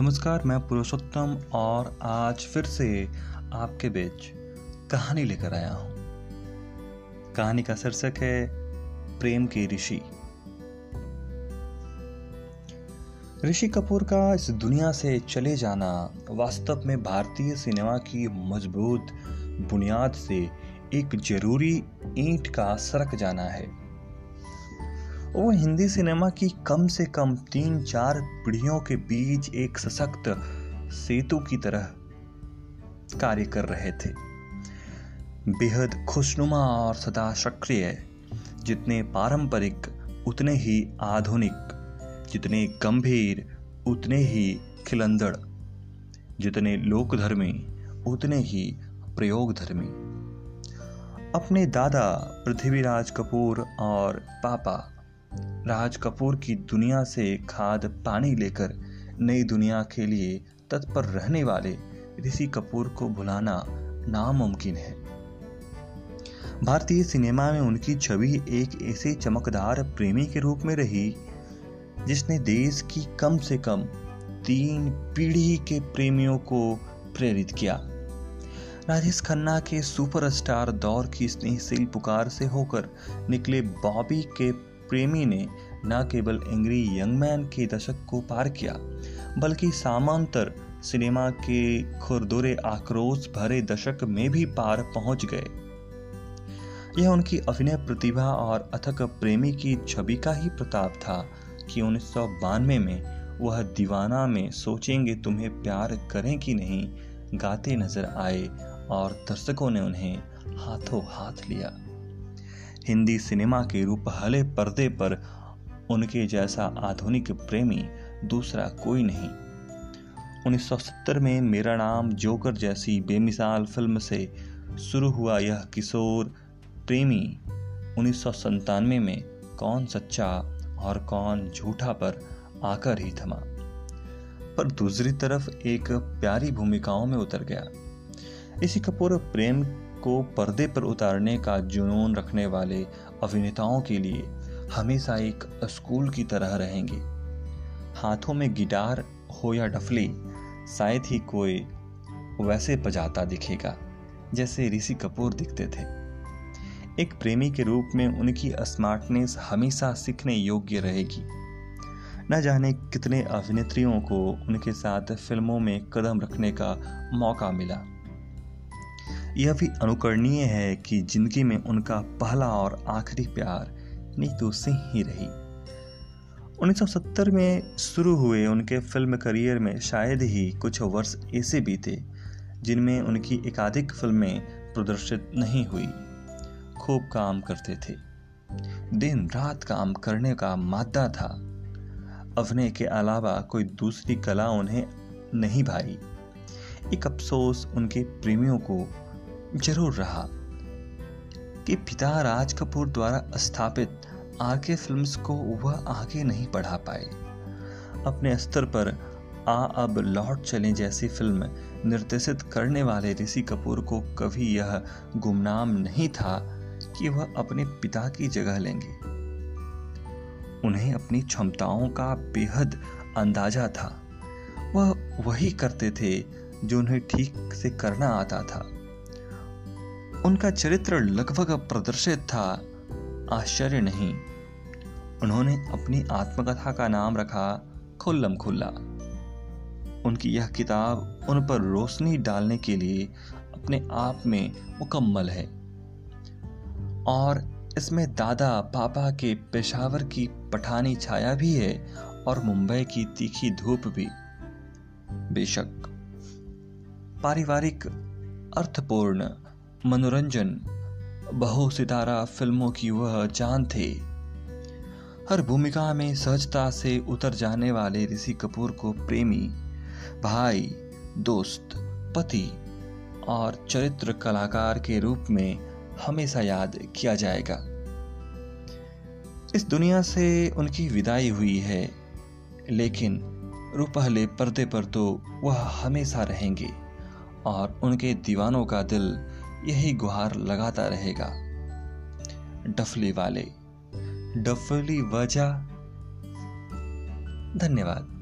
नमस्कार, मैं पुरुषोत्तम और आज फिर से आपके बीच कहानी लेकर आया हूँ। कहानी का शीर्षक है, प्रेम के ऋषि। ऋषि कपूर का इस दुनिया से चले जाना वास्तव में भारतीय सिनेमा की मज़बूत बुनियाद से एक ज़रूरी ईंट का सरक जाना है। वो हिंदी सिनेमा की कम से कम तीन चार पीढ़ियों के बीच एक सशक्त सेतु की तरह कार्य कर रहे थे। बेहद खुशनुमा और सदा सक्रिय, जितने पारंपरिक, उतने ही आधुनिक, जितने गंभीर, उतने ही खिलंदड़, जितने लोकधर्मी, उतने ही प्रयोगधर्मी। अपने दादा पृथ्वीराज कपूर और पापा राज कपूर की दुनिया से खाद पानी लेकर नई दुनिया के लिए तत्पर रहने वाले ऋषि कपूर को भुलाना नामुमकिन है। भारतीय सिनेमा में उनकी छवि एक ऐसे चमकदार प्रेमी के रूप में रही, जिसने देश की कम से कम तीन पीढ़ी के प्रेमियों को प्रेरित किया। राजेश खन्ना के सुपरस्टार दौर की स्नेहशील पुकार से होकर निकले बॉबी के प्रेमी ने न केवल एंग्री यंग मैन के दशक को पार किया, बल्कि सामांतर सिनेमा के खुरदुरे आक्रोश भरे दशक में भी पार पहुँच गए। यह उनकी अभिनय प्रतिभा और अथक प्रेमी की छवि का ही प्रताप था कि उन्नीस सौ बानवे में वह दीवाना में सोचेंगे तुम्हें प्यार करें कि नहीं, गाते नज़र आए और दर्शकों ने उन्हें हाथों हाथ लिया। हिंदी सिनेमा के रूप हले पर्दे पर उनके जैसा आधुनिक प्रेमी दूसरा कोई नहीं। 1970 में मेरा नाम जोकर जैसी बेमिसाल फ़िल्म से शुरू हुआ यह किशोर प्रेमी। उन्नीस में कौन सच्चा और कौन झूठा पर आकर ही थमा। पर दूसरी तरफ़ एक प्यारी भूमिकाओं में उतर गया। इसी कपूर प्रेम को पर्दे पर उतारने का जुनून रखने वाले अभिनेताओं के लिए हमेशा एक स्कूल की तरह रहेंगे। हाथों में गिटार हो या डफली, शायद ही कोई वैसे बजाता दिखेगा, जैसे ऋषि कपूर दिखते थे। एक प्रेमी के रूप में उनकी स्मार्टनेस हमेशा सीखने योग्य रहेगी। न जाने कितने अभिनेत्रियों को उनके साथ फ़िल्मों में कदम रखने का मौका मिला। यह भी अनुकरणीय है कि ज़िंदगी में उनका पहला और आखिरी प्यार नीतू से ही रही। 1970 में शुरू हुए उनके फ़िल्म करियर में शायद ही कुछ वर्ष ऐसे थे जिनमें उनकी एकाधिक फ़िल्में प्रदर्शित नहीं हुई। खूब काम करते थे। दिन रात काम करने का मादा था। अभिनय के अलावा कोई दूसरी कला उन्हें नहीं भाई। एक अफसोस उनके प्रेमियों को ज़रूर रहा कि पिता राज कपूर द्वारा स्थापित आगे फिल्म्स को वह आगे नहीं बढ़ा पाए। अपने स्तर पर आ अब लौट चले जैसी फ़िल्म निर्देशित करने वाले ऋषि कपूर को कभी यह गुमनाम नहीं था कि वह अपने पिता की जगह लेंगे। उन्हें अपनी क्षमताओं का बेहद अंदाज़ा था। वह वही करते थे जो उन्हें ठीक से करना आता था। उनका चरित्र लगभग प्रदर्शित था। आश्चर्य नहीं। उन्होंने अपनी आत्मकथा का नाम रखा, खुल्लम खुल्ला। उनकी यह किताब उन पर रोशनी डालने के लिए अपने आप में मुकम्मल है। और इसमें दादा पापा के पेशावर की पठानी छाया भी है और मुंबई की तीखी धूप भी। बेशक। पारिवारिक, अर्थपूर्ण मनोरंजन बहु सितारा फ़िल्मों की वह जान थे। हर भूमिका में सहजता से उतर जाने वाले ऋषि कपूर को प्रेमी, भाई, दोस्त, पति और चरित्र कलाकार के रूप में हमेशा याद किया जाएगा। इस दुनिया से उनकी विदाई हुई है, लेकिन रुपहले पर्दे पर तो वह हमेशा रहेंगे और उनके दीवानों का दिल यही गुहार लगाता रहेगा। डफली वाले डफली वजह। धन्यवाद।